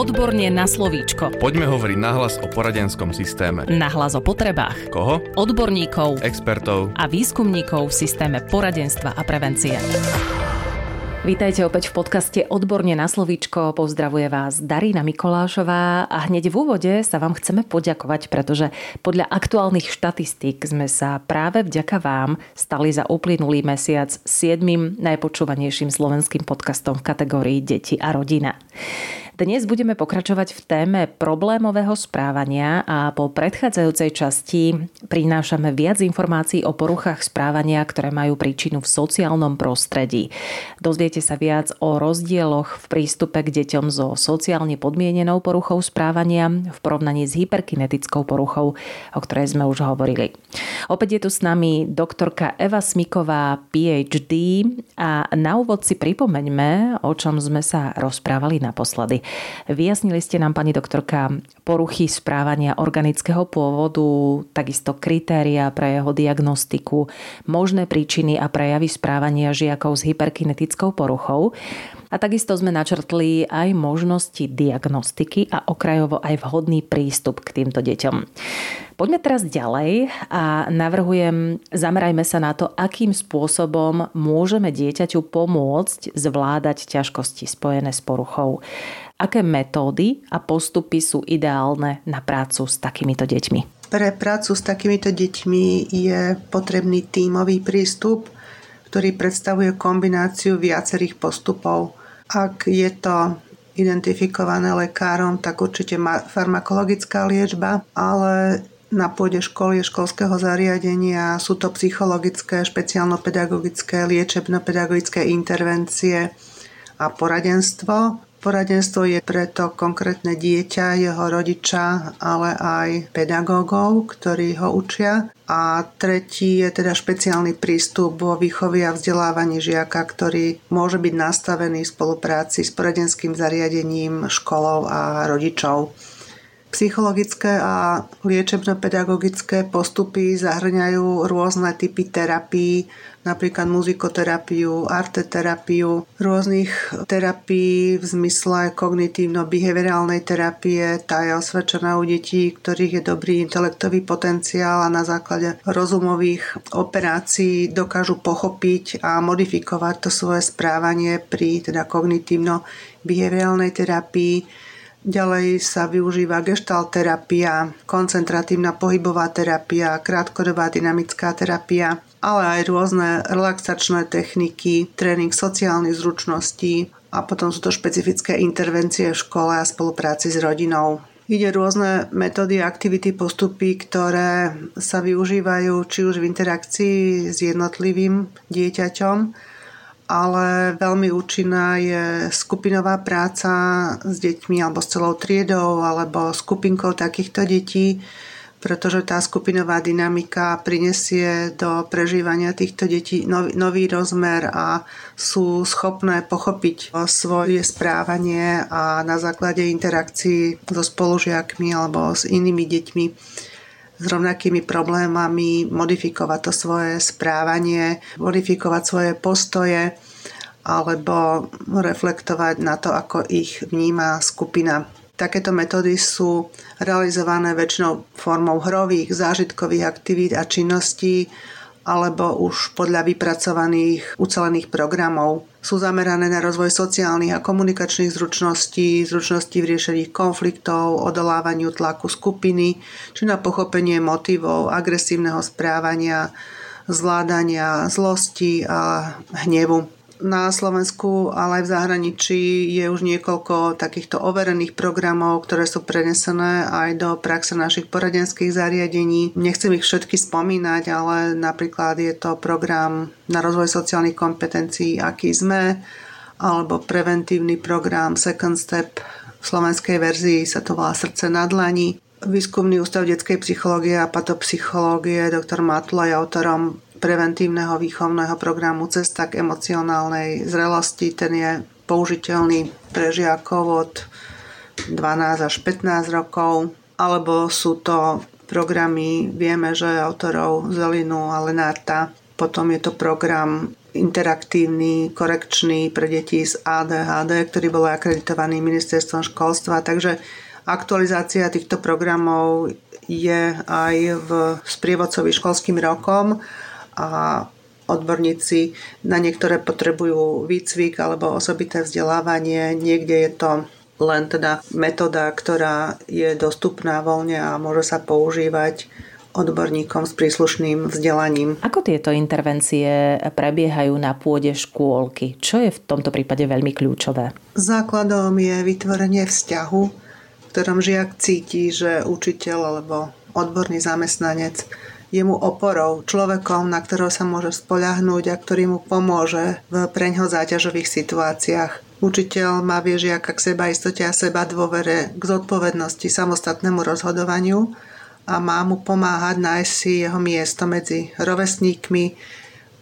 Odborne na slovíčko. Poďme hovoriť nahlas o poradenskom systéme. Nahlas o potrebách. Koho? Odborníkov Expertov. a výskumníkov v systéme poradenstva a prevencie. Vítajte opäť v podcaste Odborne na slovíčko. Pozdravuje vás Darína Mikolášová a hneď v úvode sa vám chceme poďakovať, pretože podľa aktuálnych štatistík sme sa práve vďaka vám stali za uplynulý mesiac siedmým najpočúvanejším slovenským podcastom v kategórii Deti a rodina. Dnes budeme pokračovať v téme problémového správania a po predchádzajúcej časti prinášame viac informácií o poruchách správania, ktoré majú príčinu v sociálnom prostredí. Dozviete sa viac o rozdieloch v prístupe k deťom so sociálne podmienenou poruchou správania v porovnaní s hyperkinetickou poruchou, o ktorej sme už hovorili. Opäť je tu s nami doktorka Eva Smiková, PhD a na úvod si pripomeňme, o čom sme sa rozprávali naposledy. Vyjasnili ste nám, pani doktorka, poruchy správania organického pôvodu, takisto kritéria pre jeho diagnostiku, možné príčiny a prejavy správania žiakov s hyperkinetickou poruchou. A takisto sme načrtli aj možnosti diagnostiky a okrajovo aj vhodný prístup k týmto deťom. Poďme teraz ďalej a navrhujem, zamerajme sa na to, akým spôsobom môžeme dieťaťu pomôcť zvládať ťažkosti spojené s poruchou aké metódy a postupy sú ideálne na prácu s takýmito deťmi? Pre prácu s takýmito deťmi je potrebný tímový prístup, ktorý predstavuje kombináciu viacerých postupov. Ak je to identifikované lekárom, tak určite farmakologická liečba, ale na pôde školy, školského zariadenia sú to psychologické, špeciálno-pedagogické, liečebno-pedagogické intervencie a poradenstvo. Poradenstvo je preto konkrétne dieťa, jeho rodiča, ale aj pedagógov, ktorí ho učia. A tretí je teda špeciálny prístup vo výchovy a vzdelávaní žiaka, ktorý môže byť nastavený v spolupráci s poradenským zariadením, školou a rodičov. Psychologické a liečebno-pedagogické postupy zahrňajú rôzne typy terapií, napríklad muzikoterapiu, arteterapiu, rôznych terapií v zmysle kognitívno-behaviorálnej terapie. Tá je osvedčená u detí, ktorých je dobrý intelektový potenciál a na základe rozumových operácií dokážu pochopiť a modifikovať to svoje správanie pri teda kognitívno-behaviorálnej terapii Ďalej sa využíva gestalt terapia, koncentratívna pohybová terapia, krátkodobá dynamická terapia, ale aj rôzne relaxačné techniky, tréning sociálnych zručností a potom sú to špecifické intervencie v škole a spolupráci s rodinou. Ide rôzne metódy, aktivity, postupy, ktoré sa využívajú či už v interakcii s jednotlivým dieťaťom, ale veľmi účinná je skupinová práca s deťmi alebo s celou triedou alebo skupinkou takýchto detí, pretože tá skupinová dynamika prinesie do prežívania týchto detí nový, nový rozmer a sú schopné pochopiť svoje správanie a na základe interakcií so spolužiakmi alebo s inými deťmi s rovnakými problémami, modifikovať to svoje správanie, modifikovať svoje postoje alebo reflektovať na to, ako ich vníma skupina. Takéto metódy sú realizované väčšinou formou hrových, zážitkových aktivít a činností alebo už podľa vypracovaných ucelených programov. Sú zamerané na rozvoj sociálnych a komunikačných zručností, zručností v riešení konfliktov, odolávaniu tlaku skupiny, či na pochopenie motivov, agresívneho správania, zvládania zlosti a hnevu na Slovensku, ale aj v zahraničí je už niekoľko takýchto overených programov, ktoré sú prenesené aj do praxe našich poradenských zariadení. Nechcem ich všetky spomínať, ale napríklad je to program na rozvoj sociálnych kompetencií Aký sme, alebo preventívny program Second Step v slovenskej verzii sa to volá Srdce na dlani. Výskumný ústav detskej psychológie a patopsychológie dr. Matula je autorom preventívneho výchovného programu Cesta k emocionálnej zrelosti. Ten je použiteľný pre žiakov od 12 až 15 rokov, alebo sú to programy, vieme, že autorov Zelinu a Lenárta. Potom je to program interaktívny, korekčný pre deti z ADHD, ktorý bol akreditovaný ministerstvom školstva. Takže aktualizácia týchto programov je aj v sprievodcovi školským rokom a odborníci na niektoré potrebujú výcvik alebo osobité vzdelávanie. Niekde je to len teda metóda, ktorá je dostupná voľne a môže sa používať odborníkom s príslušným vzdelaním. Ako tieto intervencie prebiehajú na pôde škôlky? Čo je v tomto prípade veľmi kľúčové? Základom je vytvorenie vzťahu, v ktorom žiak cíti, že učiteľ alebo odborný zamestnanec je mu oporou, človekom, na ktorého sa môže spoľahnúť a ktorý mu pomôže v preňho záťažových situáciách. Učiteľ má vie žiaka k seba istote a seba dôvere, k zodpovednosti, samostatnému rozhodovaniu a má mu pomáhať nájsť si jeho miesto medzi rovesníkmi,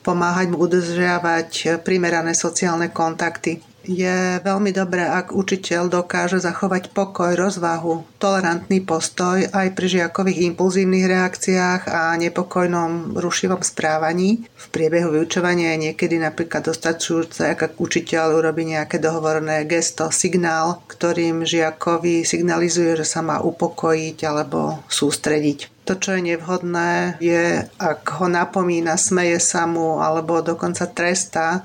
pomáhať mu udržiavať primerané sociálne kontakty je veľmi dobré, ak učiteľ dokáže zachovať pokoj, rozvahu, tolerantný postoj aj pri žiakových impulzívnych reakciách a nepokojnom rušivom správaní. V priebehu vyučovania je niekedy napríklad dostačujúce, ak učiteľ urobí nejaké dohovorné gesto, signál, ktorým žiakovi signalizuje, že sa má upokojiť alebo sústrediť. To, čo je nevhodné, je, ak ho napomína, smeje sa mu alebo dokonca trestá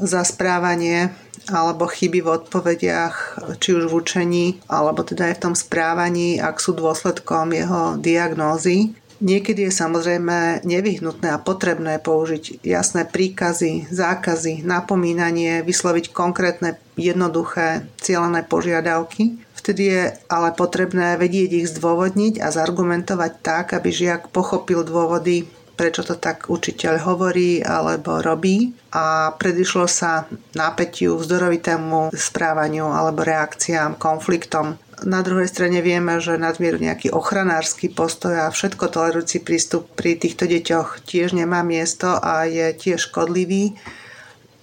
za správanie alebo chyby v odpovediach, či už v učení, alebo teda aj v tom správaní, ak sú dôsledkom jeho diagnózy. Niekedy je samozrejme nevyhnutné a potrebné použiť jasné príkazy, zákazy, napomínanie, vysloviť konkrétne, jednoduché, cieľené požiadavky. Vtedy je ale potrebné vedieť ich zdôvodniť a zargumentovať tak, aby žiak pochopil dôvody prečo to tak učiteľ hovorí alebo robí a predišlo sa napätiu, vzdorovitému správaniu alebo reakciám, konfliktom. Na druhej strane vieme, že nadmieru nejaký ochranársky postoj a všetko tolerujúci prístup pri týchto deťoch tiež nemá miesto a je tiež škodlivý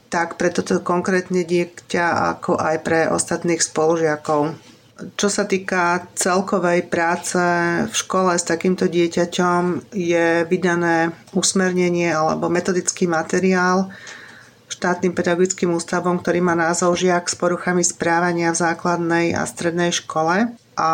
tak pre toto konkrétne dieťa, ako aj pre ostatných spolužiakov. Čo sa týka celkovej práce v škole s takýmto dieťaťom, je vydané usmernenie alebo metodický materiál štátnym pedagogickým ústavom, ktorý má názov Žiak s poruchami správania v základnej a strednej škole a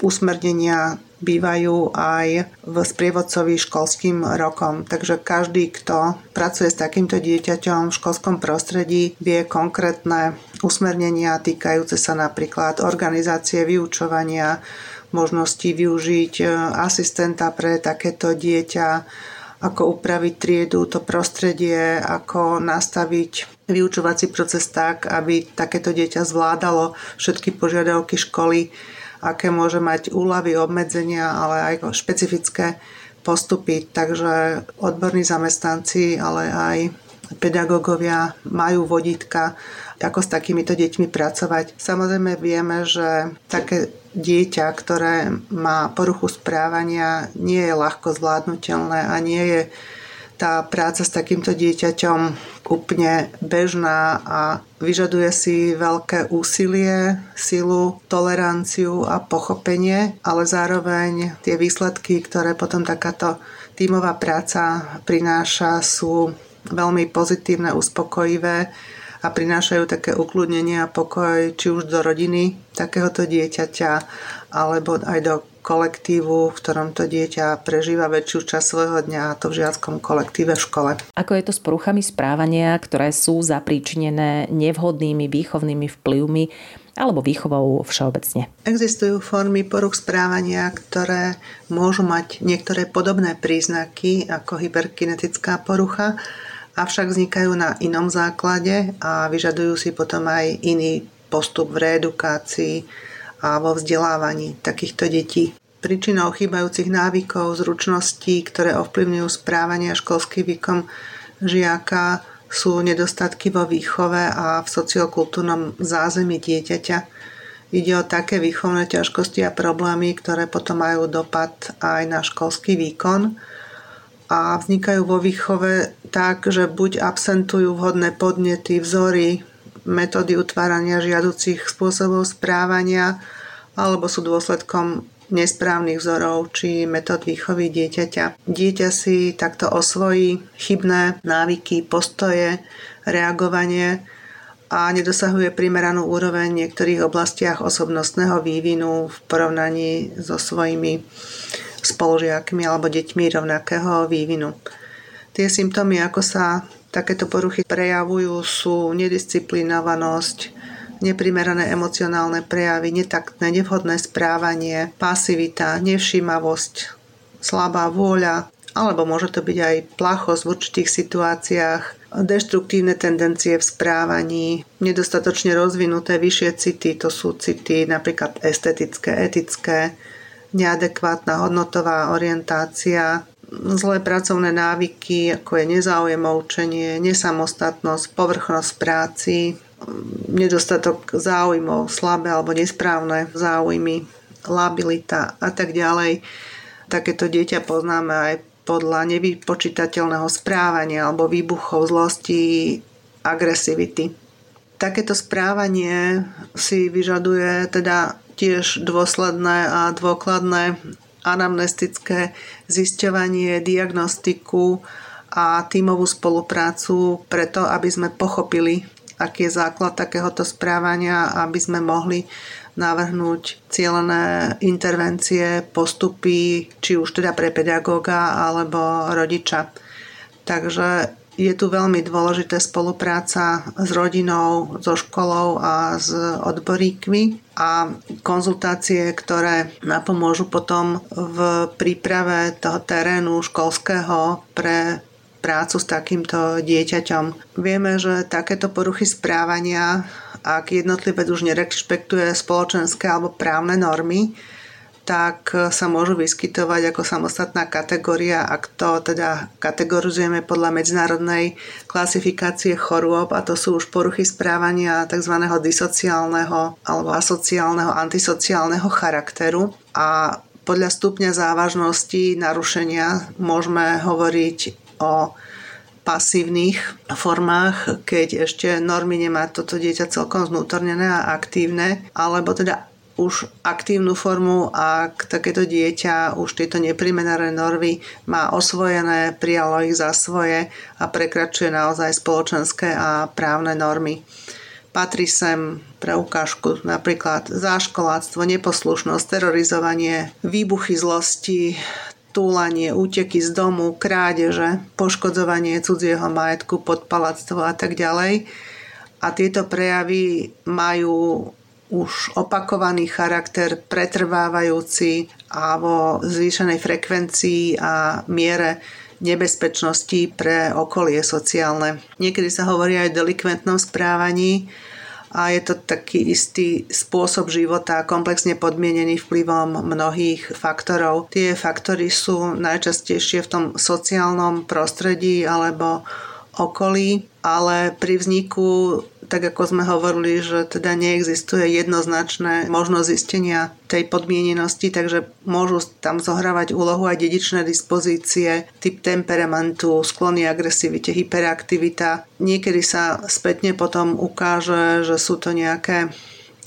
usmernenia bývajú aj v sprievodcovi školským rokom. Takže každý, kto pracuje s takýmto dieťaťom v školskom prostredí, vie konkrétne usmernenia týkajúce sa napríklad organizácie vyučovania, možnosti využiť e, asistenta pre takéto dieťa, ako upraviť triedu, to prostredie, ako nastaviť vyučovací proces tak, aby takéto dieťa zvládalo všetky požiadavky školy aké môže mať úlavy, obmedzenia, ale aj špecifické postupy. Takže odborní zamestnanci, ale aj pedagógovia majú vodítka, ako s takýmito deťmi pracovať. Samozrejme vieme, že také dieťa, ktoré má poruchu správania, nie je ľahko zvládnutelné a nie je tá práca s takýmto dieťaťom úplne bežná a vyžaduje si veľké úsilie, silu, toleranciu a pochopenie, ale zároveň tie výsledky, ktoré potom takáto tímová práca prináša, sú veľmi pozitívne, uspokojivé a prinášajú také ukludnenie a pokoj či už do rodiny takéhoto dieťaťa alebo aj do kolektívu, v ktorom to dieťa prežíva väčšiu časť svojho dňa a to v žiackom kolektíve v škole. Ako je to s poruchami správania, ktoré sú zapríčinené nevhodnými výchovnými vplyvmi alebo výchovou všeobecne? Existujú formy poruch správania, ktoré môžu mať niektoré podobné príznaky ako hyperkinetická porucha, avšak vznikajú na inom základe a vyžadujú si potom aj iný postup v reedukácii a vo vzdelávaní takýchto detí. Príčinou chýbajúcich návykov, zručností, ktoré ovplyvňujú správanie a školský výkon žiaka sú nedostatky vo výchove a v sociokultúrnom zázemí dieťaťa. Ide o také výchovné ťažkosti a problémy, ktoré potom majú dopad aj na školský výkon a vznikajú vo výchove tak, že buď absentujú vhodné podnety, vzory, metódy utvárania žiaducich spôsobov správania alebo sú dôsledkom nesprávnych vzorov či metód výchovy dieťaťa. Dieťa si takto osvojí chybné návyky, postoje, reagovanie a nedosahuje primeranú úroveň v niektorých oblastiach osobnostného vývinu v porovnaní so svojimi spolužiakmi alebo deťmi rovnakého vývinu. Tie symptómy, ako sa takéto poruchy prejavujú, sú nedisciplinovanosť, neprimerané emocionálne prejavy, netaktné, nevhodné správanie, pasivita, nevšímavosť, slabá vôľa, alebo môže to byť aj plachosť v určitých situáciách, deštruktívne tendencie v správaní, nedostatočne rozvinuté vyššie city, to sú city napríklad estetické, etické, neadekvátna hodnotová orientácia, zlé pracovné návyky, ako je nezáujem o učenie, nesamostatnosť, povrchnosť práci, nedostatok záujmov, slabé alebo nesprávne záujmy, labilita a tak ďalej. Takéto dieťa poznáme aj podľa nevypočítateľného správania alebo výbuchov zlosti, agresivity. Takéto správanie si vyžaduje teda tiež dôsledné a dôkladné anamnestické zisťovanie, diagnostiku a tímovú spoluprácu preto, aby sme pochopili aký je základ takéhoto správania, aby sme mohli navrhnúť cieľené intervencie, postupy, či už teda pre pedagóga alebo rodiča. Takže je tu veľmi dôležité spolupráca s rodinou, so školou a s odboríkmi a konzultácie, ktoré napomôžu potom v príprave toho terénu školského pre prácu s takýmto dieťaťom. Vieme, že takéto poruchy správania, ak jednotlivec už nerešpektuje spoločenské alebo právne normy, tak sa môžu vyskytovať ako samostatná kategória, ak to teda kategorizujeme podľa medzinárodnej klasifikácie chorôb, a to sú už poruchy správania tzv. disociálneho alebo asociálneho, antisociálneho charakteru. A podľa stupňa závažnosti narušenia môžeme hovoriť o pasívnych formách, keď ešte normy nemá toto dieťa celkom znútornené a aktívne, alebo teda už aktívnu formu, ak takéto dieťa už tieto neprimenané normy má osvojené, prijalo ich za svoje a prekračuje naozaj spoločenské a právne normy. Patrí sem pre ukážku napríklad záškoláctvo, neposlušnosť, terorizovanie, výbuchy zlosti, túlanie, úteky z domu, krádeže, poškodzovanie cudzieho majetku, podpalactvo a tak ďalej. A tieto prejavy majú už opakovaný charakter, pretrvávajúci a vo zvýšenej frekvencii a miere nebezpečnosti pre okolie sociálne. Niekedy sa hovorí aj o delikventnom správaní, a je to taký istý spôsob života komplexne podmienený vplyvom mnohých faktorov. Tie faktory sú najčastejšie v tom sociálnom prostredí alebo okolí, ale pri vzniku tak ako sme hovorili, že teda neexistuje jednoznačné možnosť zistenia tej podmienenosti, takže môžu tam zohrávať úlohu aj dedičné dispozície, typ temperamentu, sklony agresivite, hyperaktivita. Niekedy sa spätne potom ukáže, že sú to nejaké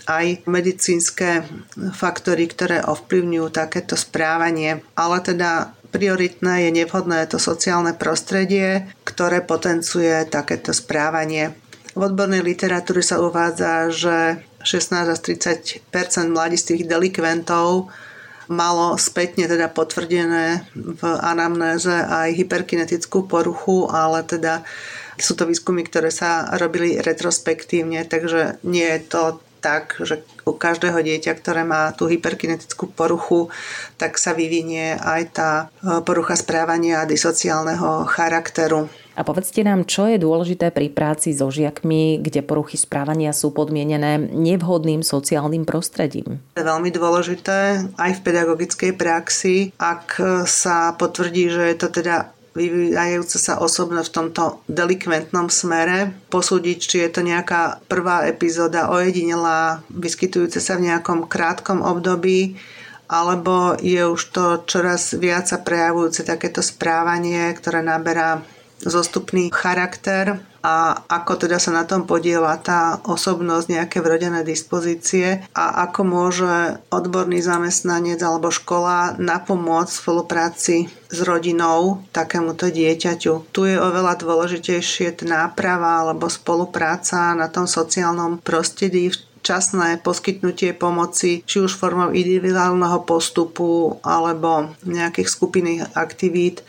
aj medicínske faktory, ktoré ovplyvňujú takéto správanie. Ale teda prioritné je nevhodné to sociálne prostredie, ktoré potencuje takéto správanie. V odbornej literatúre sa uvádza, že 16 až 30% mladistvých delikventov malo spätne teda potvrdené v anamnéze aj hyperkinetickú poruchu, ale teda sú to výskumy, ktoré sa robili retrospektívne, takže nie je to tak, že u každého dieťa, ktoré má tú hyperkinetickú poruchu, tak sa vyvinie aj tá porucha správania a disociálneho charakteru. A povedzte nám, čo je dôležité pri práci so žiakmi, kde poruchy správania sú podmienené nevhodným sociálnym prostredím? Je veľmi dôležité aj v pedagogickej praxi, ak sa potvrdí, že je to teda vyvíjajúce sa osobno v tomto delikventnom smere, posúdiť, či je to nejaká prvá epizóda ojedinelá, vyskytujúce sa v nejakom krátkom období, alebo je už to čoraz viac prejavujúce takéto správanie, ktoré naberá zostupný charakter a ako teda sa na tom podiela tá osobnosť, nejaké vrodené dispozície a ako môže odborný zamestnanec alebo škola napomôcť v spolupráci s rodinou takémuto dieťaťu. Tu je oveľa dôležitejšie náprava alebo spolupráca na tom sociálnom prostredí, časné poskytnutie pomoci, či už formou individuálneho postupu alebo nejakých skupinných aktivít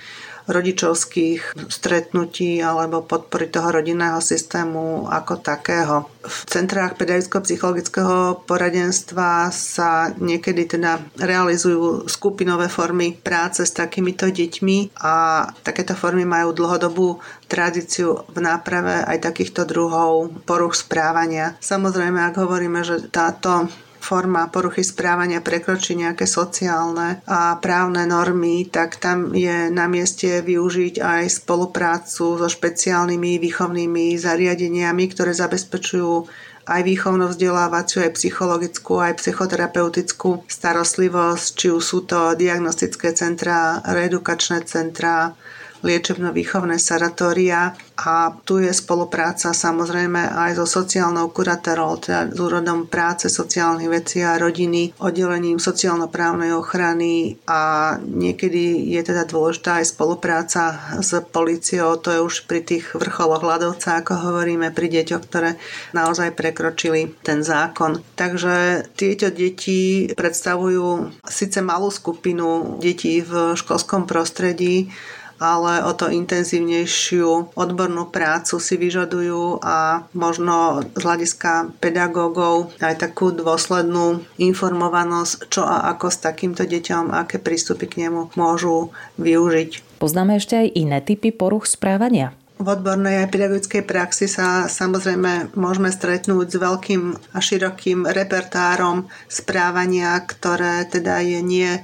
rodičovských stretnutí alebo podpory toho rodinného systému ako takého. V centrách pedagogicko-psychologického poradenstva sa niekedy teda realizujú skupinové formy práce s takýmito deťmi a takéto formy majú dlhodobú tradíciu v náprave aj takýchto druhov poruch správania. Samozrejme, ak hovoríme, že táto forma poruchy správania prekročí nejaké sociálne a právne normy, tak tam je na mieste využiť aj spoluprácu so špeciálnymi výchovnými zariadeniami, ktoré zabezpečujú aj výchovno vzdelávaciu, aj psychologickú, aj psychoterapeutickú starostlivosť, či už sú to diagnostické centra, reedukačné centra, liečebno-výchovné sanatória a tu je spolupráca samozrejme aj so sociálnou kuratérou, teda s úrodom práce, sociálnych vecí a rodiny, oddelením sociálno-právnej ochrany a niekedy je teda dôležitá aj spolupráca s policiou, to je už pri tých vrcholoch hľadovca, ako hovoríme, pri deťoch, ktoré naozaj prekročili ten zákon. Takže tieto deti predstavujú síce malú skupinu detí v školskom prostredí, ale o to intenzívnejšiu odbornú prácu si vyžadujú a možno z hľadiska pedagógov aj takú dôslednú informovanosť, čo a ako s takýmto deťom, aké prístupy k nemu môžu využiť. Poznáme ešte aj iné typy poruch správania. V odbornej aj pedagogickej praxi sa samozrejme môžeme stretnúť s veľkým a širokým repertárom správania, ktoré teda je nie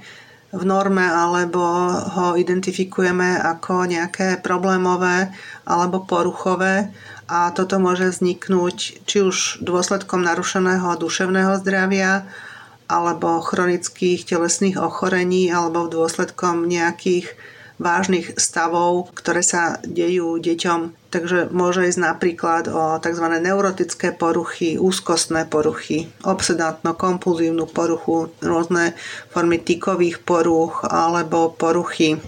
v norme alebo ho identifikujeme ako nejaké problémové alebo poruchové. A toto môže vzniknúť či už dôsledkom narušeného duševného zdravia alebo chronických telesných ochorení alebo dôsledkom nejakých vážnych stavov, ktoré sa dejú deťom. Takže môže ísť napríklad o tzv. neurotické poruchy, úzkostné poruchy, obsedantno-kompulzívnu poruchu, rôzne formy tykových poruch alebo poruchy e,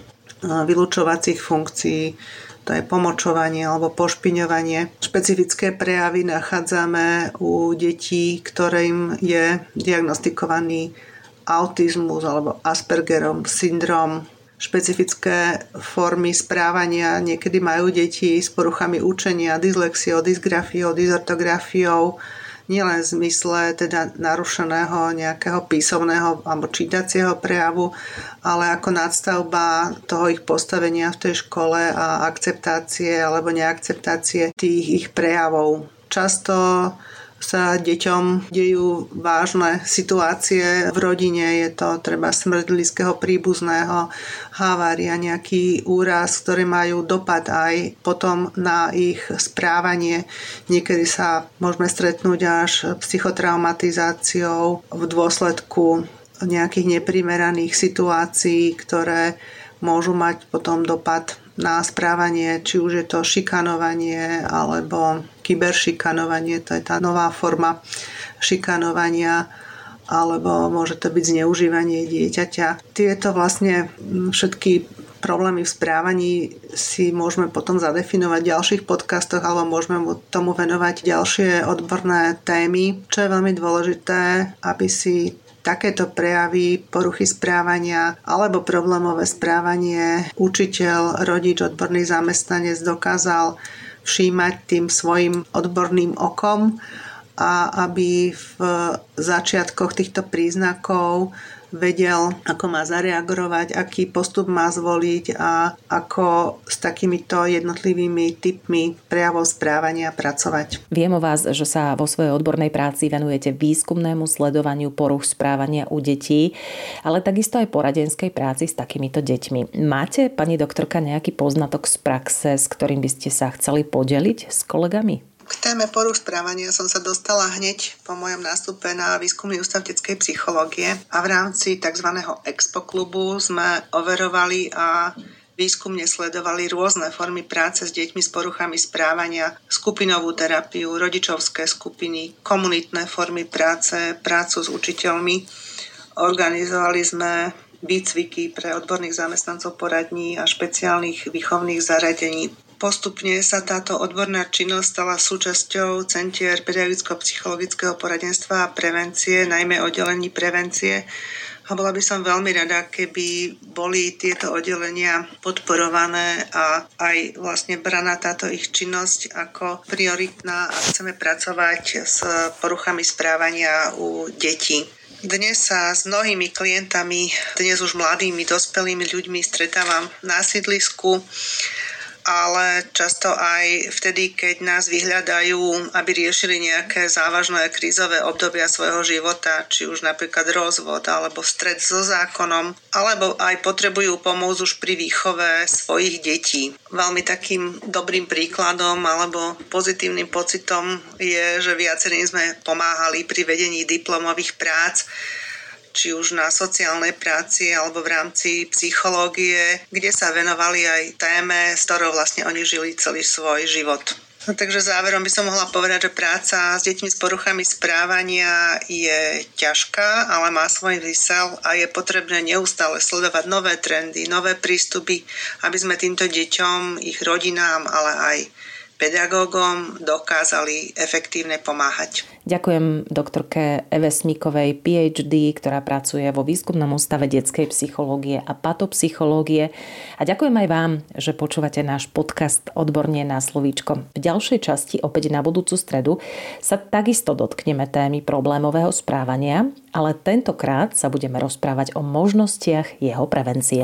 vylúčovacích funkcií, to je pomočovanie alebo pošpiňovanie. Špecifické prejavy nachádzame u detí, ktorým je diagnostikovaný autizmus alebo Aspergerov syndrom, špecifické formy správania. Niekedy majú deti s poruchami učenia, dyslexiou, dysgrafiou, dysortografiou, nielen v zmysle teda narušeného nejakého písomného alebo čítacieho prejavu, ale ako nadstavba toho ich postavenia v tej škole a akceptácie alebo neakceptácie tých ich prejavov. Často sa deťom dejú vážne situácie v rodine, je to treba smrť blízkeho príbuzného, havária, nejaký úraz, ktoré majú dopad aj potom na ich správanie. Niekedy sa môžeme stretnúť až psychotraumatizáciou v dôsledku nejakých neprimeraných situácií, ktoré môžu mať potom dopad na správanie, či už je to šikanovanie alebo kyberšikanovanie, to je tá nová forma šikanovania alebo môže to byť zneužívanie dieťaťa. Tieto vlastne všetky problémy v správaní si môžeme potom zadefinovať v ďalších podcastoch alebo môžeme tomu venovať ďalšie odborné témy. Čo je veľmi dôležité, aby si takéto prejavy poruchy správania alebo problémové správanie. Učiteľ, rodič, odborný zamestnanec dokázal všímať tým svojim odborným okom a aby v začiatkoch týchto príznakov vedel, ako má zareagovať, aký postup má zvoliť a ako s takýmito jednotlivými typmi prejavov správania pracovať. Viem o vás, že sa vo svojej odbornej práci venujete výskumnému sledovaniu poruch správania u detí, ale takisto aj poradenskej práci s takýmito deťmi. Máte, pani doktorka, nejaký poznatok z praxe, s ktorým by ste sa chceli podeliť s kolegami? K téme poruch správania som sa dostala hneď po mojom nástupe na výskumný ústav detskej psychológie a v rámci tzv. Expo klubu sme overovali a výskumne sledovali rôzne formy práce s deťmi s poruchami správania, skupinovú terapiu, rodičovské skupiny, komunitné formy práce, prácu s učiteľmi. Organizovali sme výcviky pre odborných zamestnancov poradní a špeciálnych výchovných zariadení Postupne sa táto odborná činnosť stala súčasťou Centier pedagogicko-psychologického poradenstva a prevencie, najmä oddelení prevencie. A bola by som veľmi rada, keby boli tieto oddelenia podporované a aj vlastne braná táto ich činnosť ako prioritná a chceme pracovať s poruchami správania u detí. Dnes sa s mnohými klientami, dnes už mladými, dospelými ľuďmi stretávam na sídlisku ale často aj vtedy, keď nás vyhľadajú, aby riešili nejaké závažné krízové obdobia svojho života, či už napríklad rozvod alebo stred so zákonom, alebo aj potrebujú pomôcť už pri výchove svojich detí. Veľmi takým dobrým príkladom alebo pozitívnym pocitom je, že viacerým sme pomáhali pri vedení diplomových prác, či už na sociálnej práci alebo v rámci psychológie, kde sa venovali aj téme, s ktorou vlastne oni žili celý svoj život. No, takže záverom by som mohla povedať, že práca s deťmi s poruchami správania je ťažká, ale má svoj zmysel a je potrebné neustále sledovať nové trendy, nové prístupy, aby sme týmto deťom, ich rodinám, ale aj pedagógom dokázali efektívne pomáhať. Ďakujem doktorke Eve Smikovej, PhD, ktorá pracuje vo výskumnom ústave detskej psychológie a patopsychológie. A ďakujem aj vám, že počúvate náš podcast Odborne na slovíčko. V ďalšej časti, opäť na budúcu stredu, sa takisto dotkneme témy problémového správania, ale tentokrát sa budeme rozprávať o možnostiach jeho prevencie.